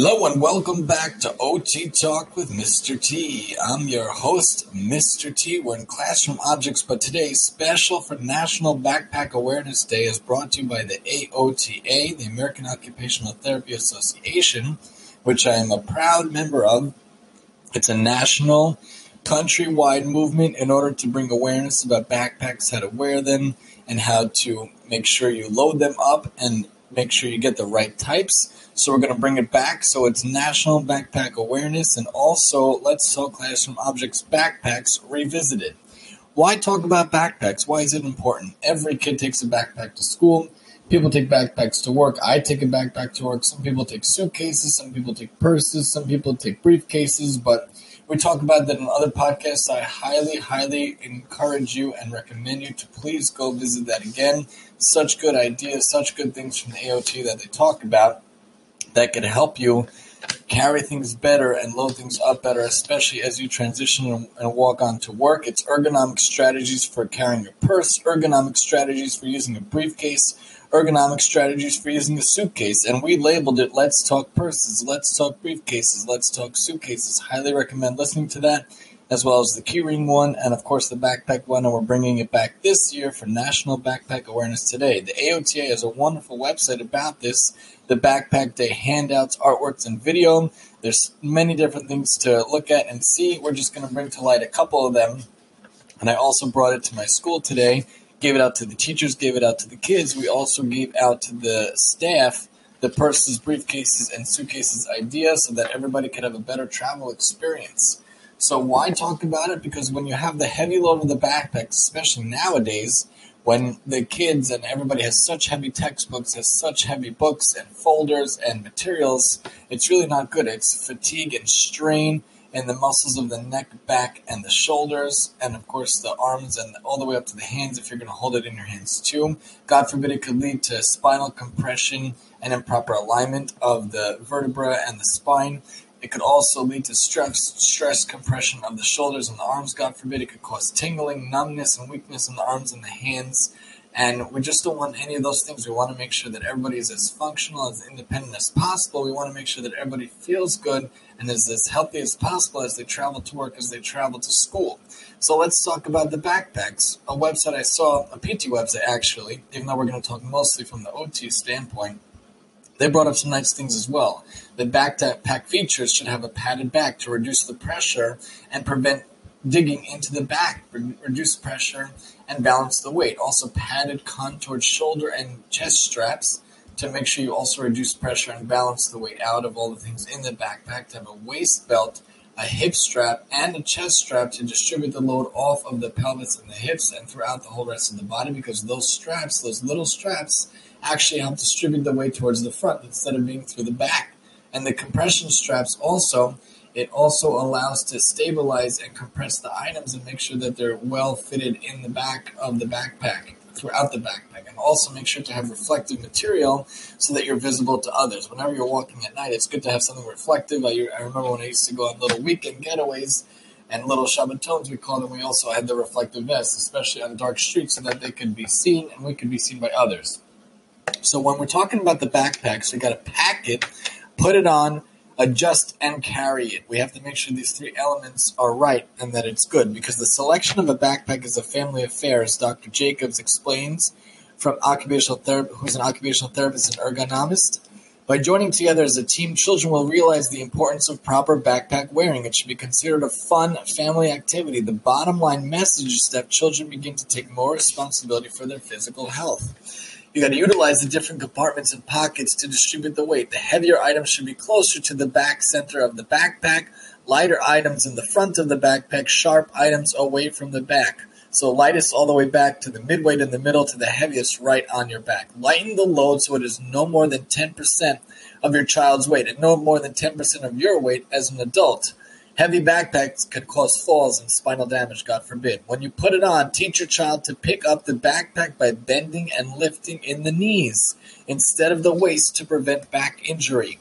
Hello and welcome back to OT Talk with Mr. T. I'm your host, Mr. T. We're in Classroom Objects, but today, special for National Backpack Awareness Day, is brought to you by the AOTA, the American Occupational Therapy Association, which I am a proud member of. It's a national, countrywide movement in order to bring awareness about backpacks, how to wear them, and how to make sure you load them up and make sure you get the right types. So we're going to bring it back. So it's National Backpack Awareness and also Let's Talk Classroom Objects Backpacks Revisited. Why talk about backpacks? Why is it important? Every kid takes a backpack to school. People take backpacks to work. I take a backpack to work. Some people take suitcases. Some people take purses. Some people take briefcases. But we talk about that in other podcasts. I highly, highly encourage you and recommend you to please go visit that again. Such good ideas, such good things from the AOT that they talk about that could help you carry things better and load things up better, especially as you transition and walk on to work. It's ergonomic strategies for carrying your purse, ergonomic strategies for using a briefcase, ergonomic strategies for using a suitcase. And we labeled it Let's Talk Purses, Let's Talk Briefcases, Let's Talk Suitcases. Highly recommend listening to that as well as the keyring one, and of course the backpack one. And we're bringing it back this year for National Backpack Awareness Today. The AOTA has a wonderful website about this. The Backpack Day handouts, artworks, and video. There's many different things to look at and see. We're just going to bring to light a couple of them. And I also brought it to my school today. Gave it out to the teachers, gave it out to the kids. We also gave out to the staff the purses, briefcases, and suitcases idea so that everybody could have a better travel experience. So why talk about it? Because when you have the heavy load of the backpack, especially nowadays, when the kids and everybody has such heavy textbooks, has such heavy books and folders and materials, it's really not good. It's fatigue and strain in the muscles of the neck, back, and the shoulders, and of course the arms and all the way up to the hands if you're going to hold it in your hands too. God forbid it could lead to spinal compression and improper alignment of the vertebra and the spine. It could also lead to stress, stress compression of the shoulders and the arms. God forbid, it could cause tingling, numbness, and weakness in the arms and the hands. And we just don't want any of those things. We want to make sure that everybody is as functional, as independent as possible. We want to make sure that everybody feels good and is as healthy as possible as they travel to work, as they travel to school. So let's talk about the backpacks. A website I saw, a PT website actually, even though we're going to talk mostly from the OT standpoint they brought up some nice things as well. The backpack features should have a padded back to reduce the pressure and prevent digging into the back, reduce pressure and balance the weight. Also, padded contoured shoulder and chest straps to make sure you also reduce pressure and balance the weight out of all the things in the backpack. To have a waist belt, a hip strap, and a chest strap to distribute the load off of the pelvis and the hips and throughout the whole rest of the body because those straps, those little straps, actually help distribute the weight towards the front instead of being through the back. And the compression straps also, it also allows to stabilize and compress the items and make sure that they're well fitted in the back of the backpack, throughout the backpack. And also make sure to have reflective material so that you're visible to others. Whenever you're walking at night, it's good to have something reflective. I, I remember when I used to go on little weekend getaways and little Shabbatons, we call them, we also had the reflective vests, especially on dark streets, so that they could be seen and we could be seen by others. So when we're talking about the backpacks, we got to pack it, put it on, adjust, and carry it. We have to make sure these three elements are right and that it's good because the selection of a backpack is a family affair, as Dr. Jacobs explains from occupational therapy, who's an occupational therapist and ergonomist. By joining together as a team, children will realize the importance of proper backpack wearing. It should be considered a fun family activity. The bottom line message is that children begin to take more responsibility for their physical health. You got to utilize the different compartments and pockets to distribute the weight. The heavier items should be closer to the back center of the backpack, lighter items in the front of the backpack, sharp items away from the back. So lightest all the way back to the midweight in the middle to the heaviest right on your back. Lighten the load so it is no more than 10% of your child's weight and no more than 10% of your weight as an adult. Heavy backpacks can cause falls and spinal damage, God forbid. When you put it on, teach your child to pick up the backpack by bending and lifting in the knees instead of the waist to prevent back injury.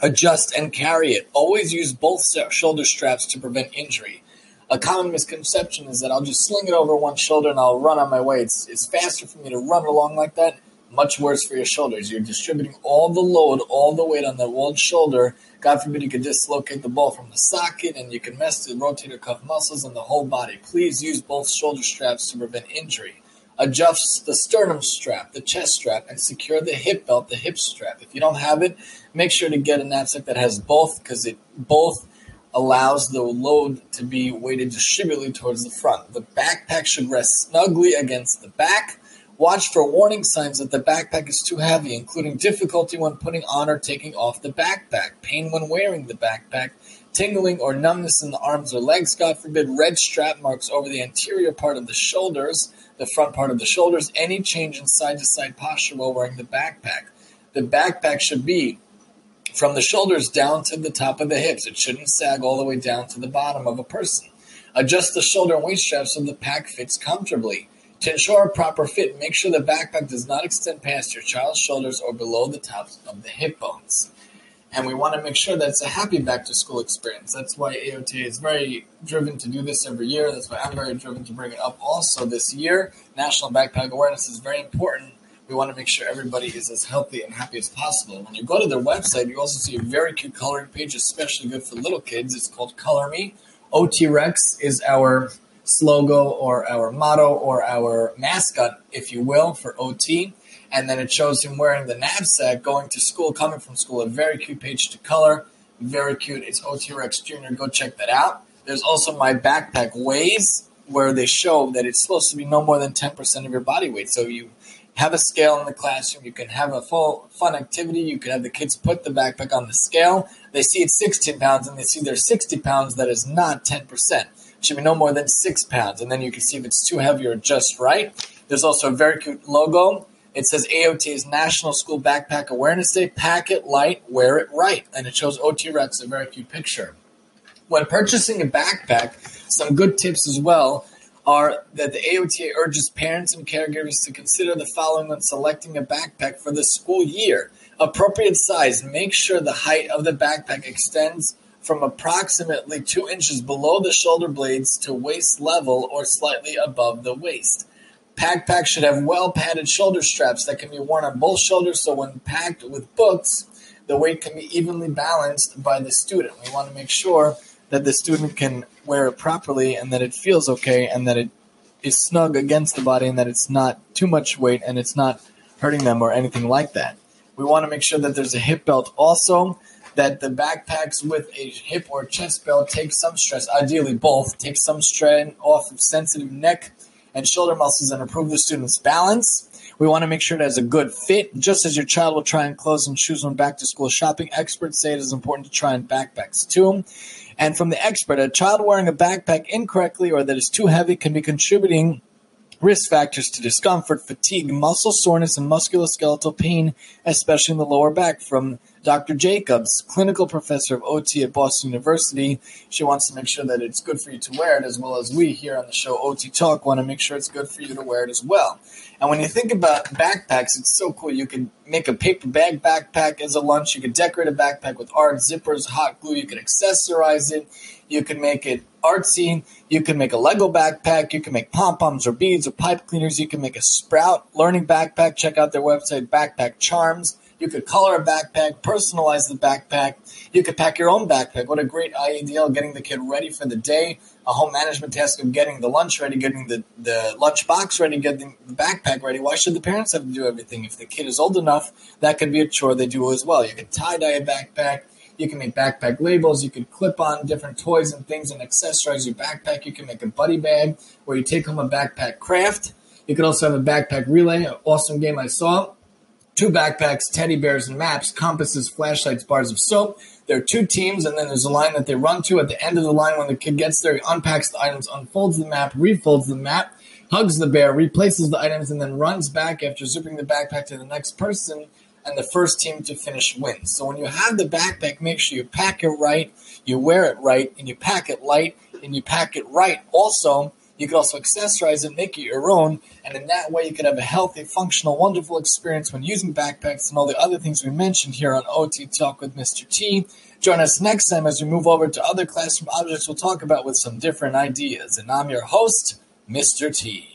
Adjust and carry it. Always use both shoulder straps to prevent injury. A common misconception is that I'll just sling it over one shoulder and I'll run on my way. It's, it's faster for me to run along like that much worse for your shoulders. You're distributing all the load, all the weight on that one shoulder. God forbid you could dislocate the ball from the socket and you can mess the rotator cuff muscles and the whole body. Please use both shoulder straps to prevent injury. Adjust the sternum strap, the chest strap, and secure the hip belt, the hip strap. If you don't have it, make sure to get a knapsack that has both because it both allows the load to be weighted distributively towards the front. The backpack should rest snugly against the back Watch for warning signs that the backpack is too heavy, including difficulty when putting on or taking off the backpack, pain when wearing the backpack, tingling or numbness in the arms or legs, God forbid, red strap marks over the anterior part of the shoulders, the front part of the shoulders, any change in side to side posture while wearing the backpack. The backpack should be from the shoulders down to the top of the hips. It shouldn't sag all the way down to the bottom of a person. Adjust the shoulder and waist straps so the pack fits comfortably. To ensure a proper fit, make sure the backpack does not extend past your child's shoulders or below the tops of the hip bones. And we want to make sure that it's a happy back to school experience. That's why AOTA is very driven to do this every year. That's why I'm very driven to bring it up also this year. National Backpack Awareness is very important. We want to make sure everybody is as healthy and happy as possible. When you go to their website, you also see a very cute coloring page, especially good for little kids. It's called Color Me. OT Rex is our slogan or our motto or our mascot, if you will, for OT. And then it shows him wearing the knapsack, going to school, coming from school. A very cute page to color. Very cute. It's OT Rex Jr. Go check that out. There's also my backpack weighs, where they show that it's supposed to be no more than 10% of your body weight. So you have a scale in the classroom. You can have a full fun activity. You can have the kids put the backpack on the scale. They see it's 16 pounds and they see there's 60 pounds. That is not 10% should be no more than six pounds. And then you can see if it's too heavy or just right. There's also a very cute logo. It says AOT's National School Backpack Awareness Day. Pack it light, wear it right. And it shows OT Rex, a very cute picture. When purchasing a backpack, some good tips as well are that the AOTA urges parents and caregivers to consider the following when selecting a backpack for the school year. Appropriate size. Make sure the height of the backpack extends from approximately two inches below the shoulder blades to waist level or slightly above the waist. Backpack should have well padded shoulder straps that can be worn on both shoulders so when packed with books, the weight can be evenly balanced by the student. We want to make sure that the student can wear it properly and that it feels okay and that it is snug against the body and that it's not too much weight and it's not hurting them or anything like that. We want to make sure that there's a hip belt also that the backpacks with a hip or chest belt take some stress, ideally both, take some strain off of sensitive neck and shoulder muscles and improve the student's balance. We want to make sure it has a good fit, just as your child will try on clothes and shoes when back to school shopping. Experts say it is important to try on backpacks too. And from the expert, a child wearing a backpack incorrectly or that is too heavy can be contributing risk factors to discomfort, fatigue, muscle soreness, and musculoskeletal pain, especially in the lower back from Dr. Jacobs, clinical professor of OT at Boston University. She wants to make sure that it's good for you to wear it, as well as we here on the show OT Talk want to make sure it's good for you to wear it as well. And when you think about backpacks, it's so cool. You can make a paper bag backpack as a lunch. You could decorate a backpack with art, zippers, hot glue. You could accessorize it. You can make it artsy. You can make a Lego backpack. You can make pom poms or beads or pipe cleaners. You can make a sprout learning backpack. Check out their website, Backpack Charms. You could color a backpack, personalize the backpack. You could pack your own backpack. What a great idea! Getting the kid ready for the day. A home management task of getting the lunch ready, getting the, the lunch box ready, getting the backpack ready. Why should the parents have to do everything? If the kid is old enough, that could be a chore they do as well. You can tie dye a backpack. You can make backpack labels. You can clip on different toys and things and accessorize your backpack. You can make a buddy bag where you take home a backpack craft. You can also have a backpack relay, an awesome game I saw two backpacks, teddy bears, and maps, compasses, flashlights, bars of soap. There are two teams, and then there's a line that they run to. At the end of the line, when the kid gets there, he unpacks the items, unfolds the map, refolds the map, hugs the bear, replaces the items, and then runs back after zipping the backpack to the next person. And the first team to finish wins. So when you have the backpack, make sure you pack it right, you wear it right, and you pack it light, and you pack it right. Also, you could also accessorize it, make it your own, and in that way you could have a healthy, functional, wonderful experience when using backpacks and all the other things we mentioned here on OT Talk with Mr. T. Join us next time as we move over to other classroom objects we'll talk about with some different ideas. And I'm your host, Mr. T.